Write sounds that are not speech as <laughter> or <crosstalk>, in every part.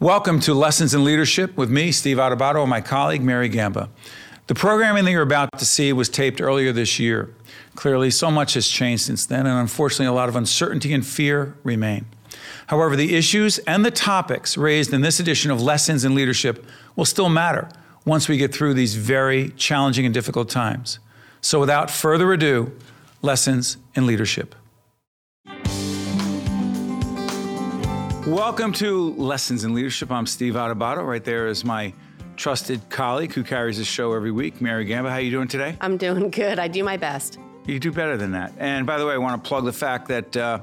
Welcome to Lessons in Leadership with me, Steve Adubato, and my colleague, Mary Gamba. The programming that you're about to see was taped earlier this year. Clearly, so much has changed since then, and unfortunately, a lot of uncertainty and fear remain. However, the issues and the topics raised in this edition of Lessons in Leadership will still matter once we get through these very challenging and difficult times. So, without further ado, Lessons in Leadership. Welcome to Lessons in Leadership. I'm Steve Adubato. Right there is my trusted colleague who carries the show every week, Mary Gamba. How are you doing today? I'm doing good. I do my best. You do better than that. And by the way, I want to plug the fact that uh,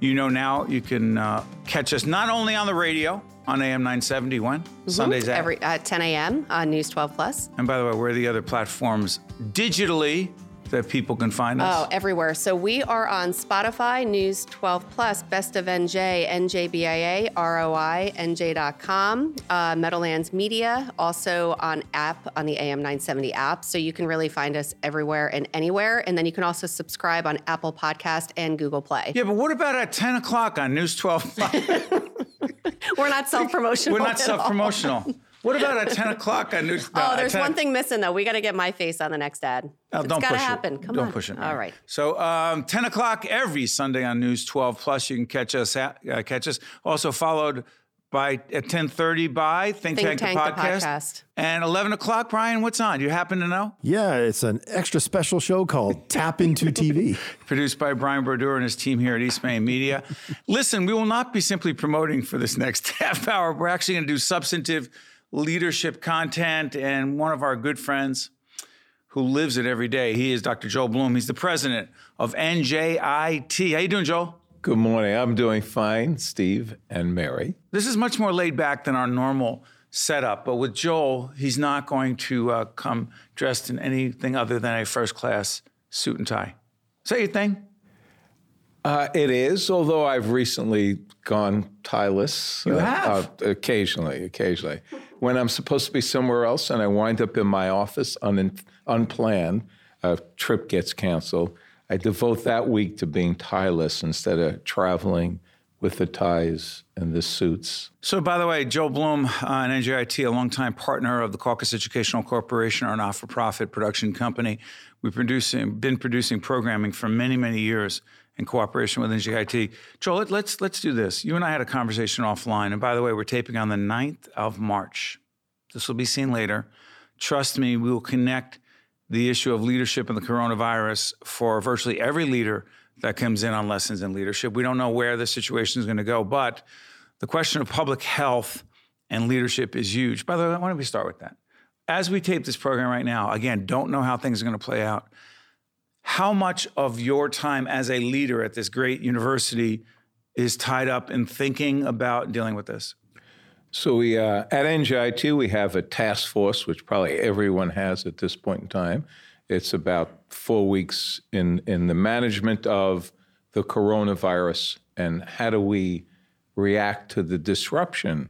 you know now you can uh, catch us not only on the radio on AM 970 when mm-hmm. Sundays at every at 10 a.m. on News 12 Plus. And by the way, where are the other platforms digitally that people can find us? Oh, everywhere. So we are on Spotify, News 12 Plus, Best of NJ, NJBIA, ROI, NJ.com, uh, Meadowlands Media, also on app, on the AM 970 app. So you can really find us everywhere and anywhere. And then you can also subscribe on Apple Podcast and Google Play. Yeah, but what about at 10 o'clock on News 12 <laughs> We're not self promotional. We're not self promotional. What about at 10 o'clock on News? Oh, there's one thing missing though. We got to get my face on the next ad. Oh, it's don't got to push happen. it. Come don't on. push it. All right. So um, 10 o'clock every Sunday on News 12 Plus. You can catch us. At, uh, catch us. Also followed by at 10:30 by Think, Think Tank, Tank, the, the podcast. podcast. And 11 o'clock, Brian. What's on? Do you happen to know? Yeah, it's an extra special show called Tap Into TV. <laughs> Produced by Brian Brodeur and his team here at East Main Media. Listen, we will not be simply promoting for this next <laughs> half hour. We're actually going to do substantive leadership content. And one of our good friends who lives it every day, he is Dr. Joel Bloom. He's the president of NJIT. How you doing, Joel? Good morning. I'm doing fine, Steve and Mary. This is much more laid back than our normal setup, but with Joel, he's not going to uh, come dressed in anything other than a first class suit and tie. Is that your thing? Uh, it is, although I've recently gone tieless. You uh, have? Uh, occasionally, occasionally. When I'm supposed to be somewhere else and I wind up in my office un- unplanned, a trip gets canceled, I devote that week to being tieless instead of traveling with the ties and the suits. So, by the way, Joel Bloom uh, and NJIT, a longtime partner of the Caucus Educational Corporation, our not for profit production company. We've producing, been producing programming for many, many years cooperation with NJIT. Joel, let, let's, let's do this. You and I had a conversation offline. And by the way, we're taping on the 9th of March. This will be seen later. Trust me, we will connect the issue of leadership and the coronavirus for virtually every leader that comes in on lessons in leadership. We don't know where the situation is going to go, but the question of public health and leadership is huge. By the way, why don't we start with that? As we tape this program right now, again, don't know how things are going to play out. How much of your time as a leader at this great university is tied up in thinking about dealing with this? So we uh, at NJIT we have a task force, which probably everyone has at this point in time. It's about four weeks in in the management of the coronavirus and how do we react to the disruption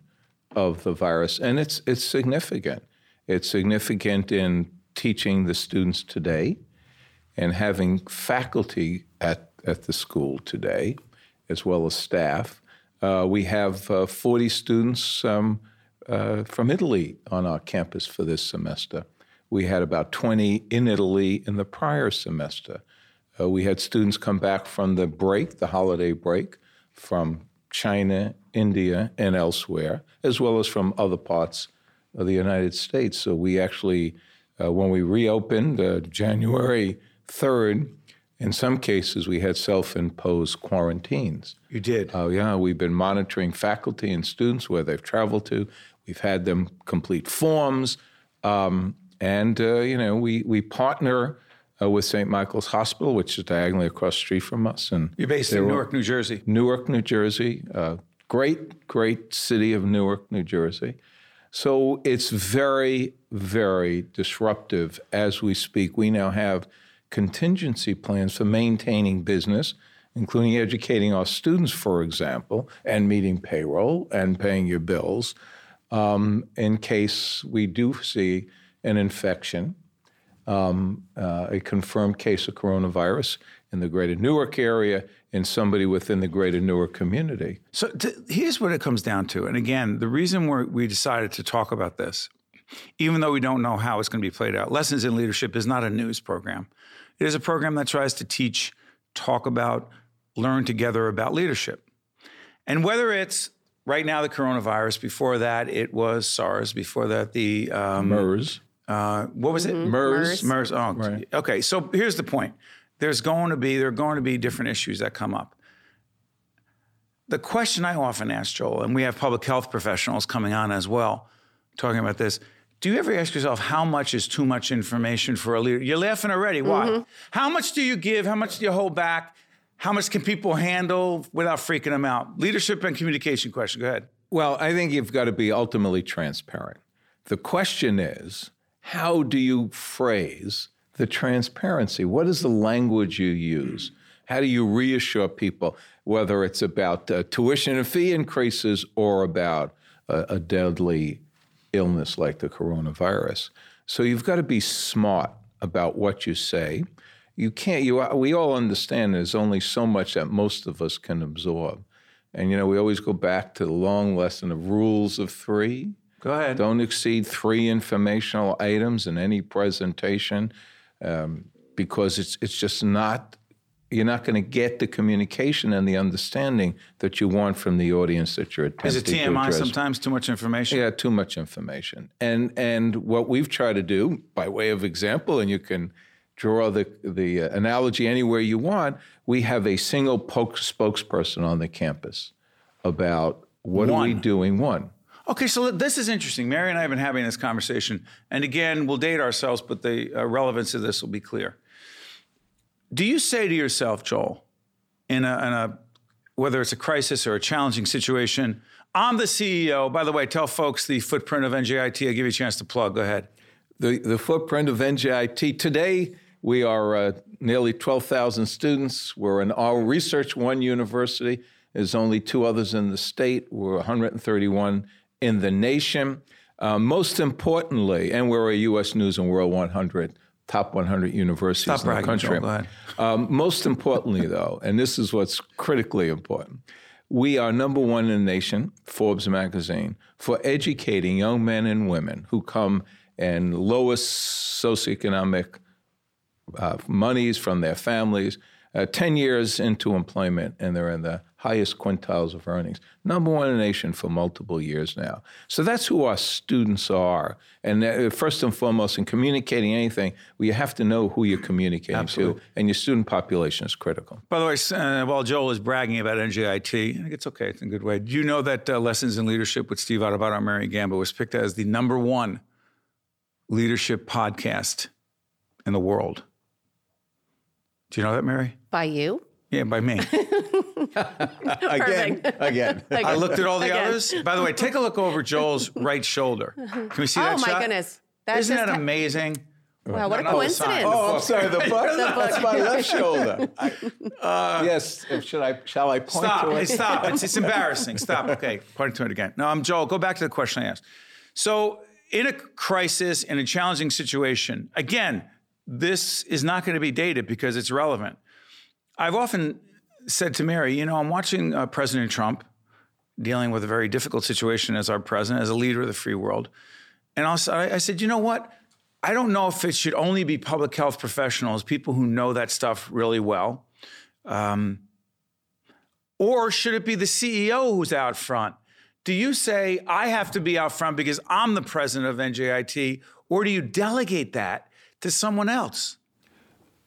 of the virus, and it's it's significant. It's significant in teaching the students today, and having faculty at at the school today, as well as staff. Uh, we have uh, 40 students um, uh, from Italy on our campus for this semester. We had about 20 in Italy in the prior semester. Uh, we had students come back from the break, the holiday break, from China, India, and elsewhere, as well as from other parts of the United States. So we actually, uh, when we reopened uh, January 3rd, in some cases, we had self imposed quarantines. You did. Oh, yeah. We've been monitoring faculty and students where they've traveled to. We've had them complete forms. Um, and, uh, you know, we, we partner uh, with St. Michael's Hospital, which is diagonally across the street from us. And You're based in Newark, New Jersey. Newark, New Jersey. Uh, great, great city of Newark, New Jersey. So it's very, very disruptive as we speak. We now have contingency plans for maintaining business, including educating our students, for example, and meeting payroll and paying your bills um, in case we do see an infection, um, uh, a confirmed case of coronavirus in the greater Newark area, in somebody within the greater Newark community. So t- here's what it comes down to. And again, the reason we decided to talk about this, even though we don't know how it's going to be played out, Lessons in Leadership is not a news program. It is a program that tries to teach, talk about, learn together about leadership. And whether it's right now the coronavirus, before that it was SARS, before that the um, MERS. uh, what was it? MERS. MERS. Oh, Right. okay. So here's the point. There's going to be there are going to be different issues that come up. The question I often ask Joel, and we have public health professionals coming on as well, talking about this. Do you ever ask yourself how much is too much information for a leader? You're laughing already. Why? How much do you give? How much do you hold back? How much can people handle without freaking them out? Leadership and communication question. Go ahead. Well, I think you've got to be ultimately transparent. The question is, how do you phrase the transparency? What is the language you use? How do you reassure people, whether it's about uh, tuition and fee increases or about a, a deadly illness like the coronavirus? So you've got to be smart about what you say. You can't. You we all understand there's only so much that most of us can absorb, and you know we always go back to the long lesson of rules of three. Go ahead. Don't exceed three informational items in any presentation, um, because it's it's just not. You're not going to get the communication and the understanding that you want from the audience that you're attempting Is it TMI address. sometimes too much information? Yeah, too much information. And and what we've tried to do, by way of example, and you can draw the the uh, analogy anywhere you want, we have a single po- spokesperson on the campus about what are we One. doing. One. Okay, so this is interesting. Mary and I have been having this conversation, and again, we'll date ourselves, but the uh, relevance of this will be clear. Do you say to yourself, Joel, in a, in a whether it's a crisis or a challenging situation, I'm the CEO. By the way, tell folks the footprint of NJIT. I'll give you a chance to plug. Go ahead. The, the footprint of NJIT. Today, we are uh, nearly 12,000 students. We're an our Research One university. There's only two others in the state. We're 131 in the nation. Uh, most importantly, and we're a U.S. News and World 100, top 100 universities Stop in the country. Joel. Go ahead. Um, most importantly, though, and this is what's critically important, we are number one in the nation, Forbes magazine, for educating young men and women who come in lowest socioeconomic uh, monies from their families, uh, 10 years into employment, and they're in the highest quintiles of earnings. Number one in the nation for multiple years now. So that's who our students are. And uh, first and foremost, in communicating anything, well, you have to know who you're communicating to, and your student population is critical. By the way, uh, while Joel is bragging about NJIT, I think it's okay. It's in a good way. Do you know that uh, Lessons in Leadership with Steve Adubato and Mary Gamba was picked as the number one leadership podcast in the world? Do you know that, Mary? By you? Yeah, by me. <laughs> <laughs> Again, again. <laughs> I looked at all the Again. others. By the way, take a look over Joel's right shoulder. Can we see that shot? Oh my goodness. That's Isn't just that ha- amazing? Wow, what a No, no, it's not. coincidence. Oh, I'm sorry. <laughs> The book. That's my left shoulder. Uh, yes. Should I? Shall I point Stop. to Hey, it? stop. It's, it's embarrassing. Stop. Okay. point to it again. No, I'm Joel. Go back to the question I asked. So, in a crisis, in a challenging situation, again, this is not going to be dated because it's relevant. I've often said to Mary, you know, I'm watching uh, President Trump dealing with a very difficult situation as our president, as a leader of the free world. And also, I I said, you know what? I don't know if it should only be public health professionals, people who know that stuff really well. Um, or should it be the CEO who's out front? Do you say, I have to be out front because I'm the president of NJIT? Or do you delegate that to someone else?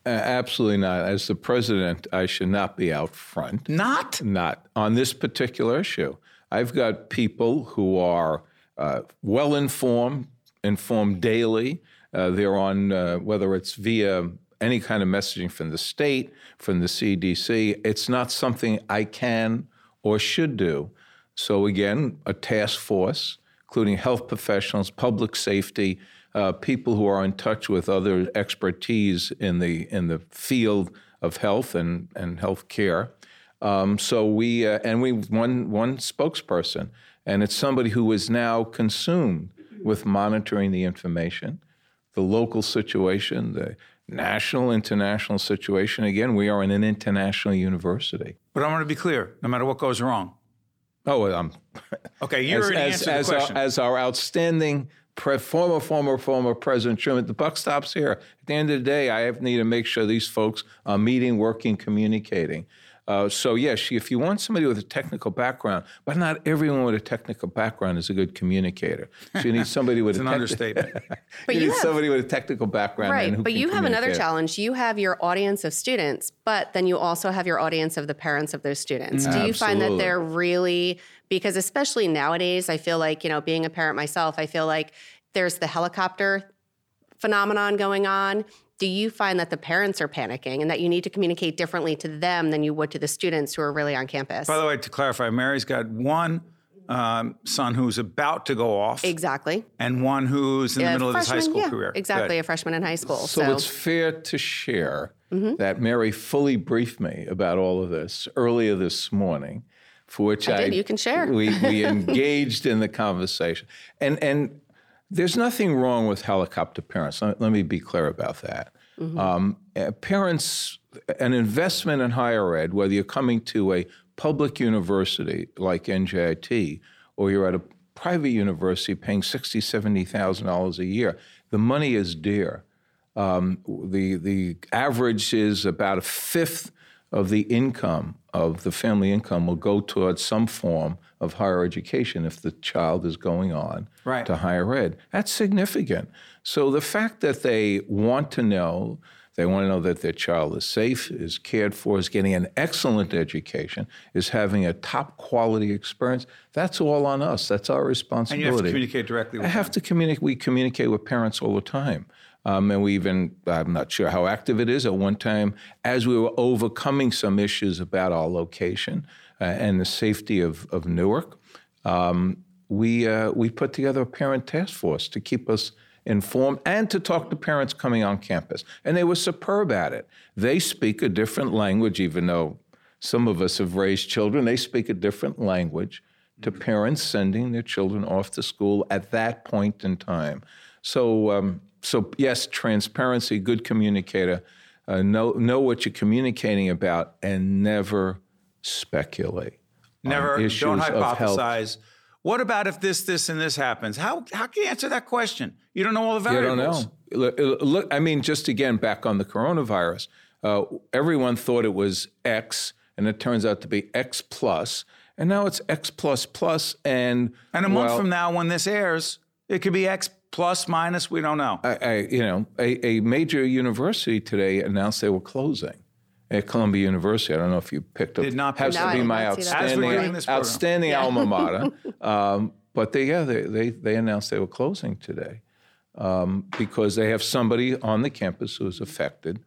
Uh, absolutely not. As the president, I should not be out front. Not? Not on this particular issue. I've got people who are uh, well informed, informed daily. Uh, they're on uh, whether it's via any kind of messaging from the state, from the CDC. It's not something I can or should do. So again, a task force, including health professionals, public safety, uh, people who are in touch with other expertise in the in the field of health and and health care. Um, so we uh, and we one one spokesperson, and it's somebody who is now consumed with monitoring the information, the local situation, the national, international situation. Again, we are in an international university. But I want to be clear no matter what goes wrong. Oh, I'm. Okay, <laughs> you as, as, as our, as our outstanding pre- former, former, former President Truman, the buck stops here. At the end of the day, I have, need to make sure these folks are meeting, working, communicating. Uh, so yes, if you want somebody with a technical background, but not everyone with a technical background is a good communicator. So you need somebody with it's a an tec- understatement. <laughs> But you you need have- somebody with a technical background. Right, who but can you have another challenge. You have your audience of students, but then you also have your audience of the parents of those students. Do you find that they're really because especially nowadays, I feel like, you know, being a parent myself, I feel like there's the helicopter phenomenon going on. Do you find that the parents are panicking and that you need to communicate differently to them than you would to the students who are really on campus? By the way, to clarify, Mary's got one um, son who's about to go off, exactly. and one who's in the A middle of his high school yeah, career. Exactly, Good. a freshman in high school. So, So, it's fair to share Mm-hmm. that Mary fully briefed me about all of this earlier this morning, for which I I, did. You can share. We, we <laughs> engaged in the conversation, and and there's nothing wrong with helicopter parents. Let, let me be clear about that. Mm-hmm. Um, uh, parents, an investment in higher ed, whether you're coming to a public university like NJIT or you're at a private university paying sixty, seventy thousand dollars a year, the money is dear. Um, the the average is about a fifth of the income of the family income will go towards some form of higher education if the child is going on Right. to higher ed. That's significant. So the fact that they want to know, they want to know that their child is safe, is cared for, is getting an excellent education, is having a top quality experience, that's all on us. That's our responsibility. And you have to communicate directly with I have to communicate. We communicate with parents all the time. Um, and we even, I'm not sure how active it is. At one time, as we were overcoming some issues about our location uh, and the safety of, of Newark, um, we, uh, we put together a parent task force to keep us informed and to talk to parents coming on campus. And they were superb at it. They speak a different language, even though some of us have raised children, they speak a different language to parents sending their children off to school at that point in time. So, um, so yes, transparency, good communicator, uh, know know what you're communicating about, and never speculate. Never, don't hypothesize. What about if this, this, and this happens? How, how can you answer that question? You don't know all the variables. You don't know. Look, I mean, just again, back on the coronavirus, uh, everyone thought it was X, and it turns out to be X plus, and now it's X plus plus, and And a month from now, when this airs, it could be X plus, minus, we don't know. I, I, you know, a, a major university today announced they were closing. At Columbia University, I don't know if you picked up. Did not have No, to be my not see that. As we're outstanding, doing this program. outstanding alma mater. <laughs> um, but they, yeah, they, they, they announced they were closing today um, because they have somebody on the campus who is affected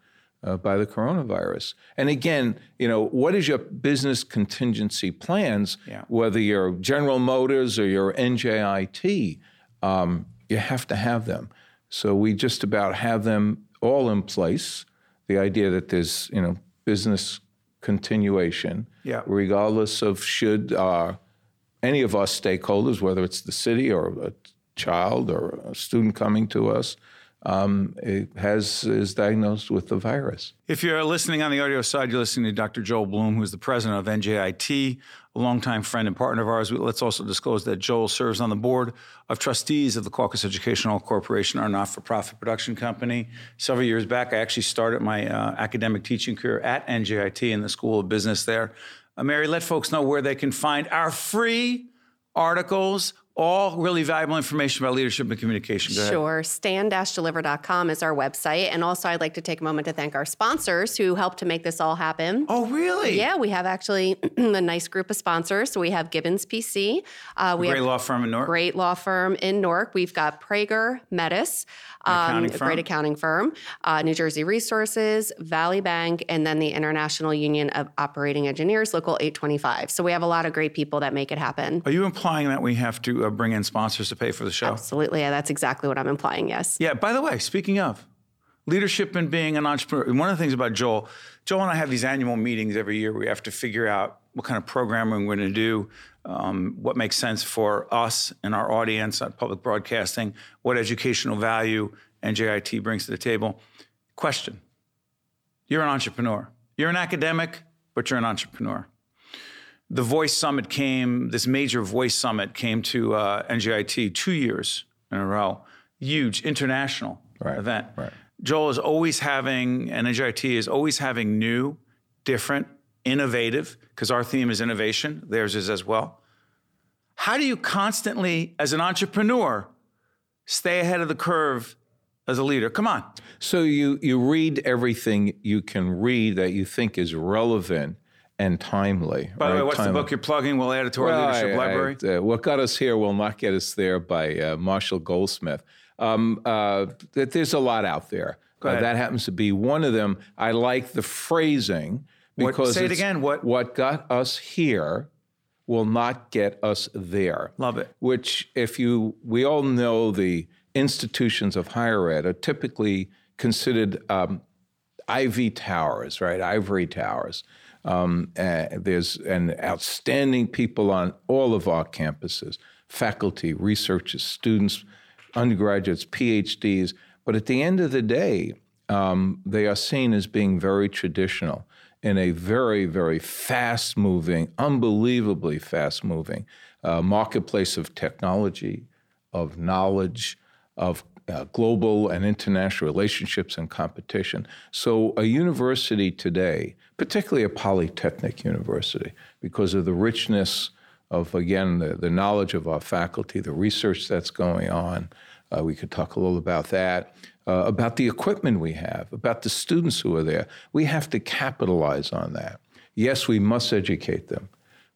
uh, by the coronavirus. And again, you know, what is your business contingency plans? Yeah. Whether you're General Motors or you're NJIT, um, you have to have them. So we just about have them all in place. The idea that there's, you know, business continuation, Yeah. regardless of should uh, any of our stakeholders, whether it's the city or a child or a student coming to us, um, has is diagnosed with the virus. If you're listening on the audio side, you're listening to Dr. Joel Bloom, who's the president of NJIT, a longtime friend and partner of ours. Let's also disclose that Joel serves on the board of trustees of the Caucus Educational Corporation, our not for profit production company. Several years back, I actually started my uh, academic teaching career at NJIT in the School of Business there. Uh, Mary, let folks know where they can find our free articles, all really valuable information about leadership and communication. Go. Sure. Stand-deliver.com is our website. And also, I'd like to take a moment to thank our sponsors who helped to make this all happen. Oh, really? Yeah, we have actually <clears throat> a nice group of sponsors. So we have Gibbons PC. Uh, we Great have law firm in Newark. great law firm in Newark. We've got Prager Metis, accounting a firm. great accounting firm, uh, New Jersey Resources, Valley Bank, and then the International Union of Operating Engineers, Local 825. So we have a lot of great people that make it happen. Are you implying that we have to uh, bring in sponsors to pay for the show? Absolutely. Yeah, that's exactly what I'm implying. Yes. Yeah, by the way, speaking of leadership and being an entrepreneur, one of the things about Joel, Joel and I have these annual meetings every year where we have to figure out what kind of programming we're going to do, um, what makes sense for us and our audience on public broadcasting, what educational value NJIT brings to the table. Question You're an entrepreneur. You're an academic, but you're an entrepreneur. The Voice Summit came, this major Voice Summit came to uh, NJIT two years in a row. Huge international Right, event. right. Joel is always having, and NJIT is always having new, different, innovative, because our theme is innovation, theirs is as well. How do you constantly, as an entrepreneur, stay ahead of the curve as a leader? Come on. So you you read everything you can read that you think is relevant and timely. By the way, what's the book you're plugging? We'll add it to our Well, leadership I- library. I- uh, what got us here will not get us there by uh, Marshall Goldsmith. Um, uh, there's a lot out there. Uh, ahead. that happens to be one of them. I like the phrasing What- because say it again, what- what got us here will not get us there. Love it. Which, if you, we all know the institutions of higher ed are typically considered um, ivy towers, right? Ivory towers. Um, uh, there's an outstanding people on all of our campuses, faculty, researchers, students, undergraduates, PhDs. But at the end of the day, um, they are seen as being very traditional in a very, very fast moving, unbelievably fast moving uh, marketplace of technology, of knowledge, of uh, global and international relationships and competition. So, a university today, particularly a polytechnic university, because of the richness of, again, the, the knowledge of our faculty, the research that's going on, uh, we could talk a little about that, uh, about the equipment we have, about the students who are there. We have to capitalize on that. Yes, we must educate them.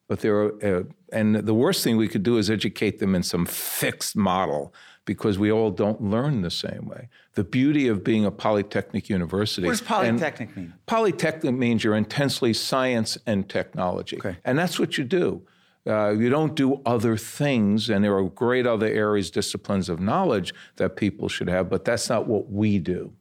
But there are, uh, and the worst thing we could do is educate them in some fixed model because we all don't learn the same way. The beauty of being a polytechnic university. What does polytechnic mean? Polytechnic means you're intensely science and technology. Okay. And that's what you do. Uh, you don't do other things, and there are great other areas, disciplines of knowledge that people should have, but that's not what we do.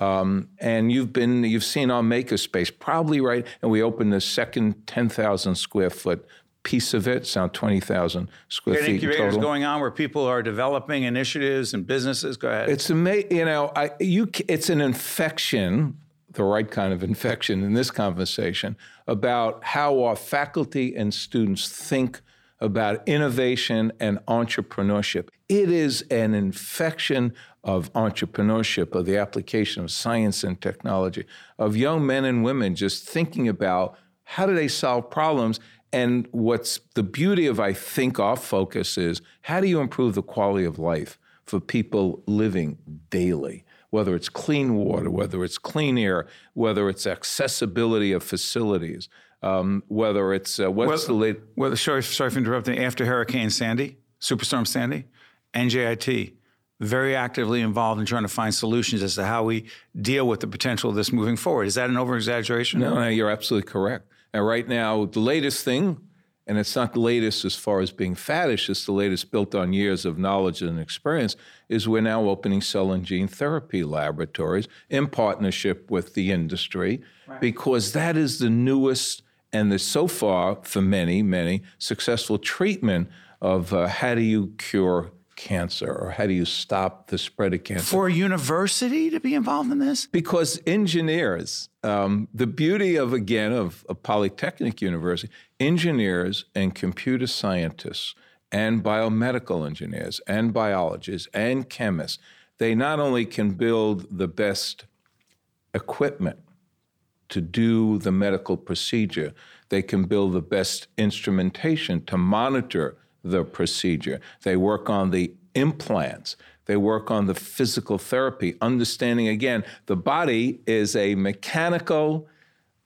Um, and you've been, you've seen our makerspace, probably right. And we opened the second 10,000 square foot piece of it. It's now 20,000 square feet in incubators total. going on where people are developing initiatives and businesses. Go ahead. It's amazing. You know, I, you, it's an infection, the right kind of infection in this conversation about how our faculty and students think about innovation and entrepreneurship. It is an infection of entrepreneurship, of the application of science and technology, of young men and women just thinking about how do they solve problems. And what's the beauty of, I think, our focus is how do you improve the quality of life for people living daily? Whether it's clean water, whether it's clean air, whether it's accessibility of facilities, um, whether it's uh, what's the late. Well, sorry, sorry for interrupting. After Hurricane Sandy, Superstorm Sandy, NJIT very actively involved in trying to find solutions as to how we deal with the potential of this moving forward. Is that an over exaggeration? No, no, you're absolutely correct. And right now, the latest thing, and it's not the latest as far as being faddish, it's the latest built on years of knowledge and experience, is we're now opening cell and gene therapy laboratories in partnership with the industry because that is the newest and the so far, for many, many, successful treatment of uh, how do you cure cancer or how do you stop the spread of cancer. For a university to be involved in this? Because engineers, um, the beauty of again of a polytechnic university, engineers and computer scientists and biomedical engineers and biologists and chemists, they not only can build the best equipment to do the medical procedure, they can build the best instrumentation to monitor the procedure. They work on the implants. They work on the physical therapy, understanding again, the body is a mechanical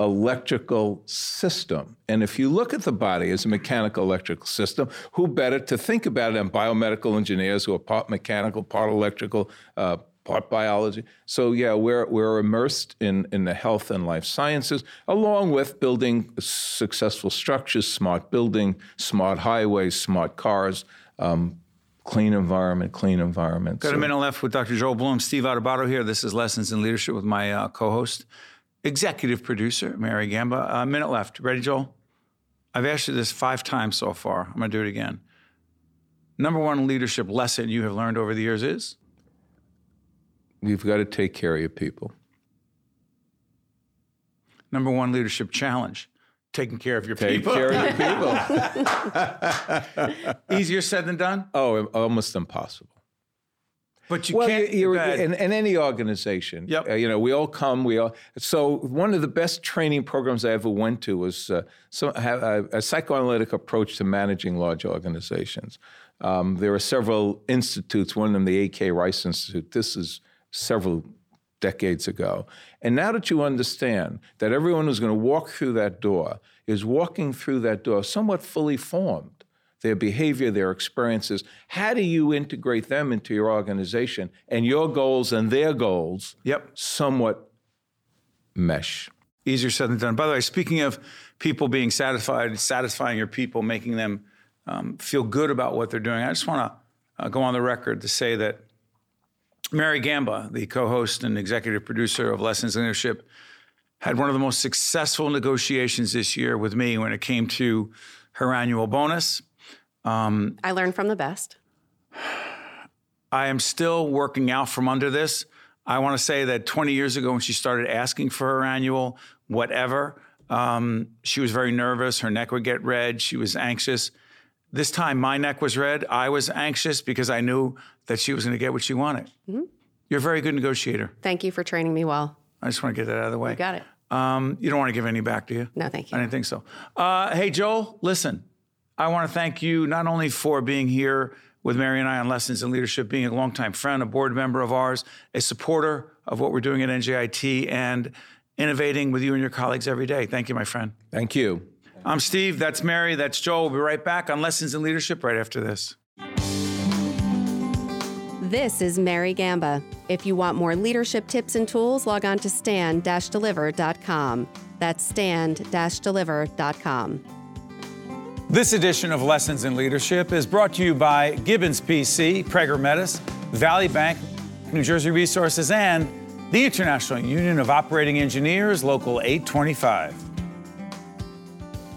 electrical system. And if you look at the body as a mechanical electrical system, who better to think about it than biomedical engineers who are part mechanical, part electrical, uh, part biology. So yeah, we're we're immersed in in the health and life sciences, along with building successful structures, smart building, smart highways, smart cars, um, clean environment, clean environment. Got a minute left with Dr. Joel Bloom. Steve Adubato here. This is Lessons in Leadership with my uh, co-host, executive producer, Mary Gamba. A minute left. Ready, Joel? I've asked you this five times so far. I'm going to do it again. Number one leadership lesson you have learned over the years is? You've got to take care of your people. Number one leadership challenge taking care of your Take people. care of your people. <laughs> Easier said than done, oh, almost impossible. but you well, can't. you're, in, in any organization, Yep. uh, you know, we all come. We all. So one of the best training programs I ever went to was uh, so, ha- a, a psychoanalytic approach to managing large organizations. Um, there are several institutes. One of them, the A.K. Rice Institute. This is several decades ago. And now that you understand that everyone who's going to walk through that door is walking through that door somewhat fully formed, their behavior, their experiences, how do you integrate them into your organization and your goals and their goals yep. somewhat mesh? easier said than done. By the way, speaking of people being satisfied, satisfying your people, making them um, feel good about what they're doing, I just want to uh, go on the record to say that Mary Gamba, the co-host and executive producer of Lessons in Leadership, had one of the most successful negotiations this year with me when it came to her annual bonus. I learned from the best. I am still working out from under this. I want to say that 20 years ago, when she started asking for her annual whatever, um, she was very nervous. Her neck would get red. She was anxious. This time, my neck was red. I was anxious because I knew that she was going to get what she wanted. You're a very good negotiator. Thank you for training me well. I just want to get that out of the way. You got it. Um, you don't want to give any back, do you? No, thank you. I didn't think so. Uh, hey, Joel, listen, I want to thank you not only for being here with Mary and I on Lessons in Leadership, being a longtime friend, a board member of ours, a supporter of what we're doing at NJIT, and innovating with you and your colleagues every day. Thank you, my friend. Thank you. I'm Steve. That's Mary. That's Joel. We'll be right back on Lessons in Leadership right after this. This is Mary Gamba. If you want more leadership tips and tools, log on to stand-deliver.com. That's stand-deliver.com. This edition of Lessons in Leadership is brought to you by Gibbons PC, Prager Metis, Valley Bank, New Jersey Resources, and the International Union of Operating Engineers, Local 825.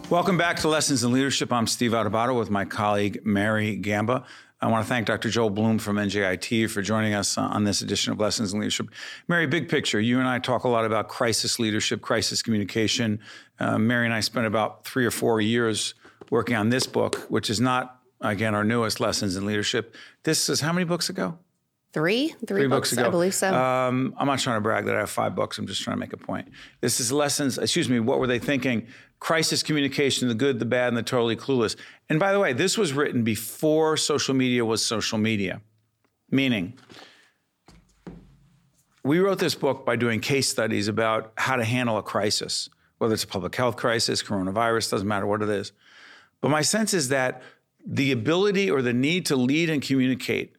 Welcome back to Lessons in Leadership. I'm Steve Adubato with my colleague Mary Gamba. I want to thank Dr. Joel Bloom from NJIT for joining us on this edition of Lessons in Leadership. Mary, big picture. You and I talk a lot about crisis leadership, crisis communication. Uh, Mary and I spent about three or four years working on this book, which is not, again, our newest Lessons in Leadership. This is how many books ago? Three? Three, books ago. I believe so. Um, I'm not trying to brag that I have five books. I'm just trying to make a point. This is lessons, excuse me, what were they thinking? Crisis communication, the good, the bad, and the totally clueless. And by the way, this was written before social media was social media, meaning we wrote this book by doing case studies about how to handle a crisis, whether it's a public health crisis, coronavirus, doesn't matter what it is. But my sense is that the ability or the need to lead and communicate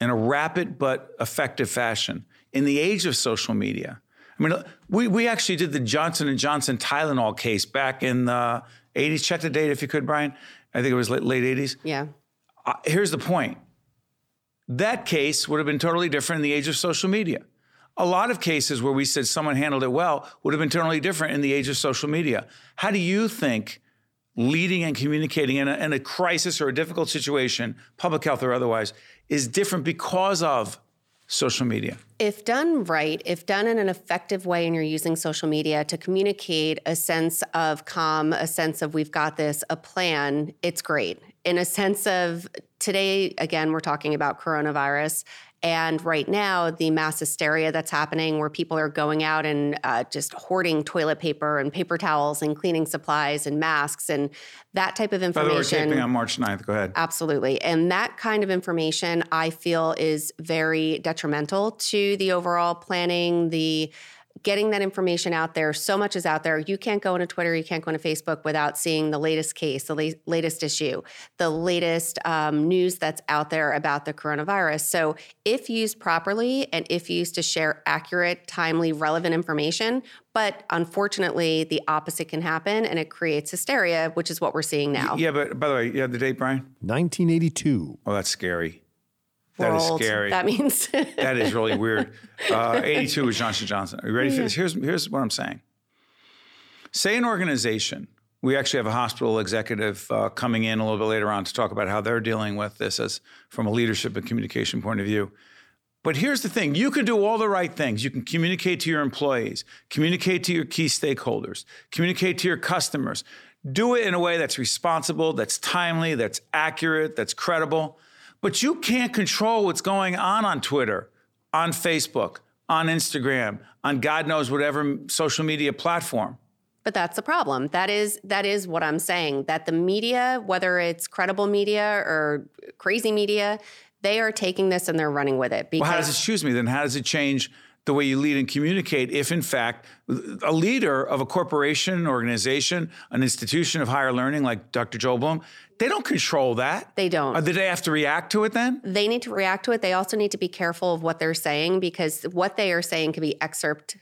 in a rapid but effective fashion in the age of social media. I mean, we, we actually did the Johnson and Johnson Tylenol case back in the 80s. Check the date if you could, Brian. I think it was late, late 80s. yeah. Uh, here's the point. That case would have been totally different in the age of social media. A lot of cases where we said someone handled it well would have been totally different in the age of social media. How do you think leading and communicating in a, in a crisis or a difficult situation, public health or otherwise, is different because of social media? If done right, if done in an effective way and you're using social media to communicate a sense of calm, a sense of we've got this, a plan, it's great. In a sense of today, again, we're talking about coronavirus. And right now, the mass hysteria that's happening where people are going out and uh, just hoarding toilet paper and paper towels and cleaning supplies and masks and that type of By the way, we're information. taping on March 9th. Go ahead. Absolutely. And that kind of information I feel is very detrimental to the overall planning, the getting that information out there. So much is out there. You can't go into Twitter, you can't go into Facebook without seeing the latest case, the la- latest issue, the latest um, news that's out there about the coronavirus. So, if used properly and if used to share accurate, timely, relevant information, but unfortunately, the opposite can happen and it creates hysteria, which is what we're seeing now. Yeah, but by the way, you have the date, Brian? 1982. Oh, that's scary. That is scary. That means <laughs> That is really weird. Uh, <laughs> 82 was Johnson Johnson. Are you ready for this? Here's, here's what I'm saying. Say an organization, we actually have a hospital executive uh, coming in a little bit later on to talk about how they're dealing with this as from a leadership and communication point of view. But here's the thing you can do all the right things. You can communicate to your employees, communicate to your key stakeholders, communicate to your customers. Do it in a way that's responsible, that's timely, that's accurate, that's credible. But you can't control what's going on on Twitter, on Facebook, on Instagram, on God knows whatever social media platform. But that's the problem. That is that is what I'm saying. That the media, whether it's credible media or crazy media, they are taking this and they're running with it. Because well, how does it excuse me? Then how does it change the way you lead and communicate if in fact a leader of a corporation, organization, an institution of higher learning like Dr. Joel Bloom, they don't control that. They don't. Or do they have to react to it then? They need to react to it. They also need to be careful of what they're saying because what they are saying can be excerpt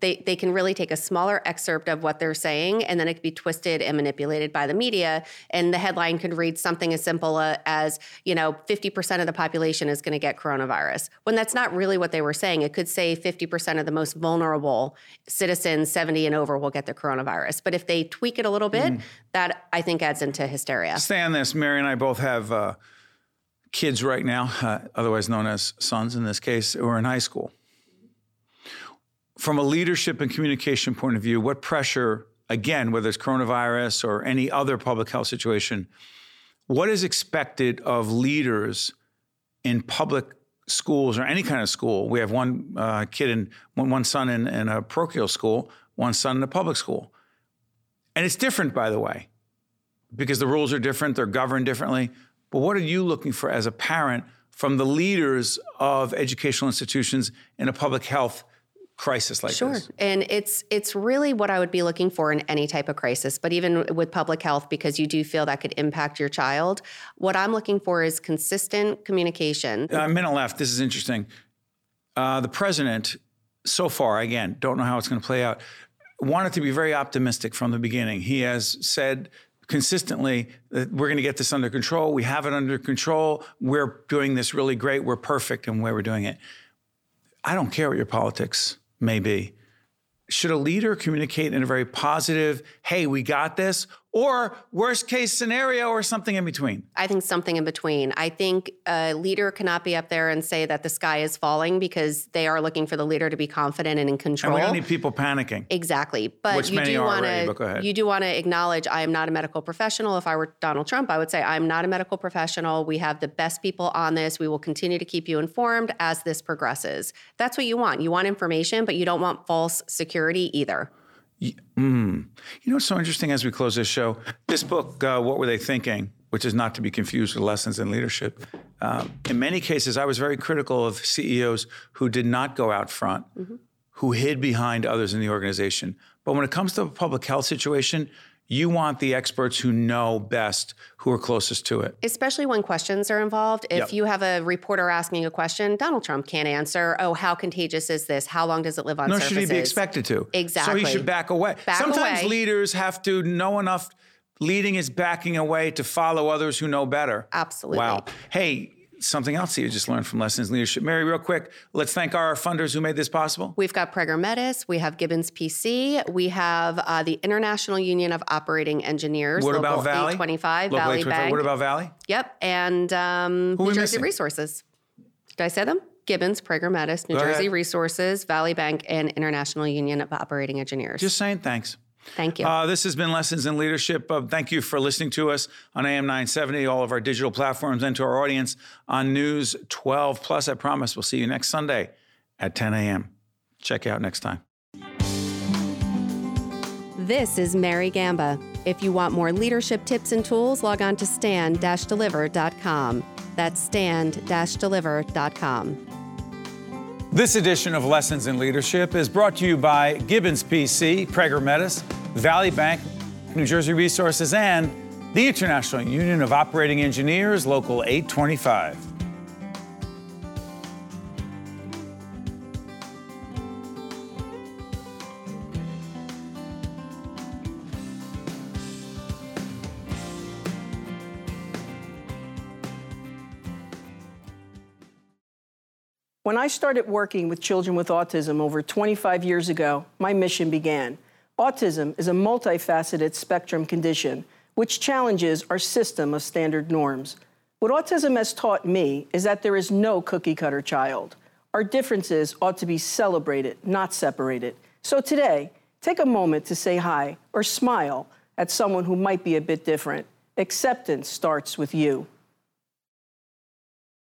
they, they can really take a smaller excerpt of what they're saying and then it could be twisted and manipulated by the media and the headline could read something as simple uh, as you know 50% of the population is going to get coronavirus when that's not really what they were saying. It could say 50% of the most vulnerable citizens 70 and over will get the coronavirus. But if they tweak it a little bit mm. that i think adds into hysteria. Stay on this mary and i both have uh, kids right now uh, otherwise known as sons in this case who are in high school from a leadership and communication point of view, what pressure, again, whether it's coronavirus or any other public health situation, what is expected of leaders in public schools or any kind of school? We have one uh, kid and one, one son in, in a parochial school, one son in a public school. And it's different, by the way, because the rules are different, they're governed differently. But what are you looking for as a parent from the leaders of educational institutions in a public health crisis like sure. this? Sure. And it's it's really what I would be looking for in any type of crisis, but even with public health because you do feel that could impact your child, what I'm looking for is consistent communication. Uh, minute left. This is interesting. Uh, the president so far again, don't know how it's going to play out. Wanted to be very optimistic from the beginning. He has said consistently that we're going to get this under control. We have it under control. We're doing this really great. We're perfect in where we're doing it. I don't care what your politics may be. Should a leader communicate in a very positive, hey, we got this, or worst case scenario or something in between? I think something in between. I think a leader cannot be up there and say that the sky is falling because they are looking for the leader to be confident and in control. And we don't need people panicking. Exactly. But Which you do want to you do want to acknowledge I am not a medical professional. If I were Donald Trump, I would say I'm not a medical professional. We have the best people on this. We will continue to keep you informed as this progresses. That's what you want. You want information, but you don't want false security either. Mm. You know what's so interesting as we close this show? This book, uh, What Were They Thinking? Which is not to be confused with Lessons in Leadership. Um, in many cases, I was very critical of CEOs who did not go out front, mm-hmm. who hid behind others in the organization. But when it comes to a public health situation, you want the experts who know best, who are closest to it. Especially when questions are involved. If yep. you have a reporter asking a question, Donald Trump can't answer. Oh, how contagious is this? How long does it live on Nor surfaces? should he be expected to. Exactly. So he should back away. Back Sometimes away. leaders have to know enough. Leading is backing away to follow others who know better. Absolutely. Wow. Hey, something else that you just learned from Lessons in Leadership. Mary, real quick, let's thank our funders who made this possible. We've got Prager Metis, we have Gibbons PC, we have uh, the International Union of Operating Engineers. What about Valley? 825, local Valley Bank. What about Valley? Yep, and um, New Jersey missing? Resources. Did I say them? Gibbons, Prager Metis, New Go Jersey ahead. Resources, Valley Bank, and International Union of Operating Engineers. Just saying thanks. Thank you. Uh, this has been Lessons in Leadership. Uh, thank you for listening to us on AM 970, all of our digital platforms, and to our audience on News 12 Plus. I promise we'll see you next Sunday at 10 a.m. Check you out next time. This is Mary Gamba. If you want more leadership tips and tools, log on to stand-deliver.com. That's stand-deliver.com. This edition of Lessons in Leadership is brought to you by Gibbons PC, Prager Metis, Valley Bank, New Jersey Resources, and the International Union of Operating Engineers, Local 825. When I started working with children with autism over 25 years ago, my mission began. Autism is a multifaceted spectrum condition which challenges our system of standard norms. What autism has taught me is that there is no cookie cutter child. Our differences ought to be celebrated, not separated. So today, take a moment to say hi or smile at someone who might be a bit different. Acceptance starts with you.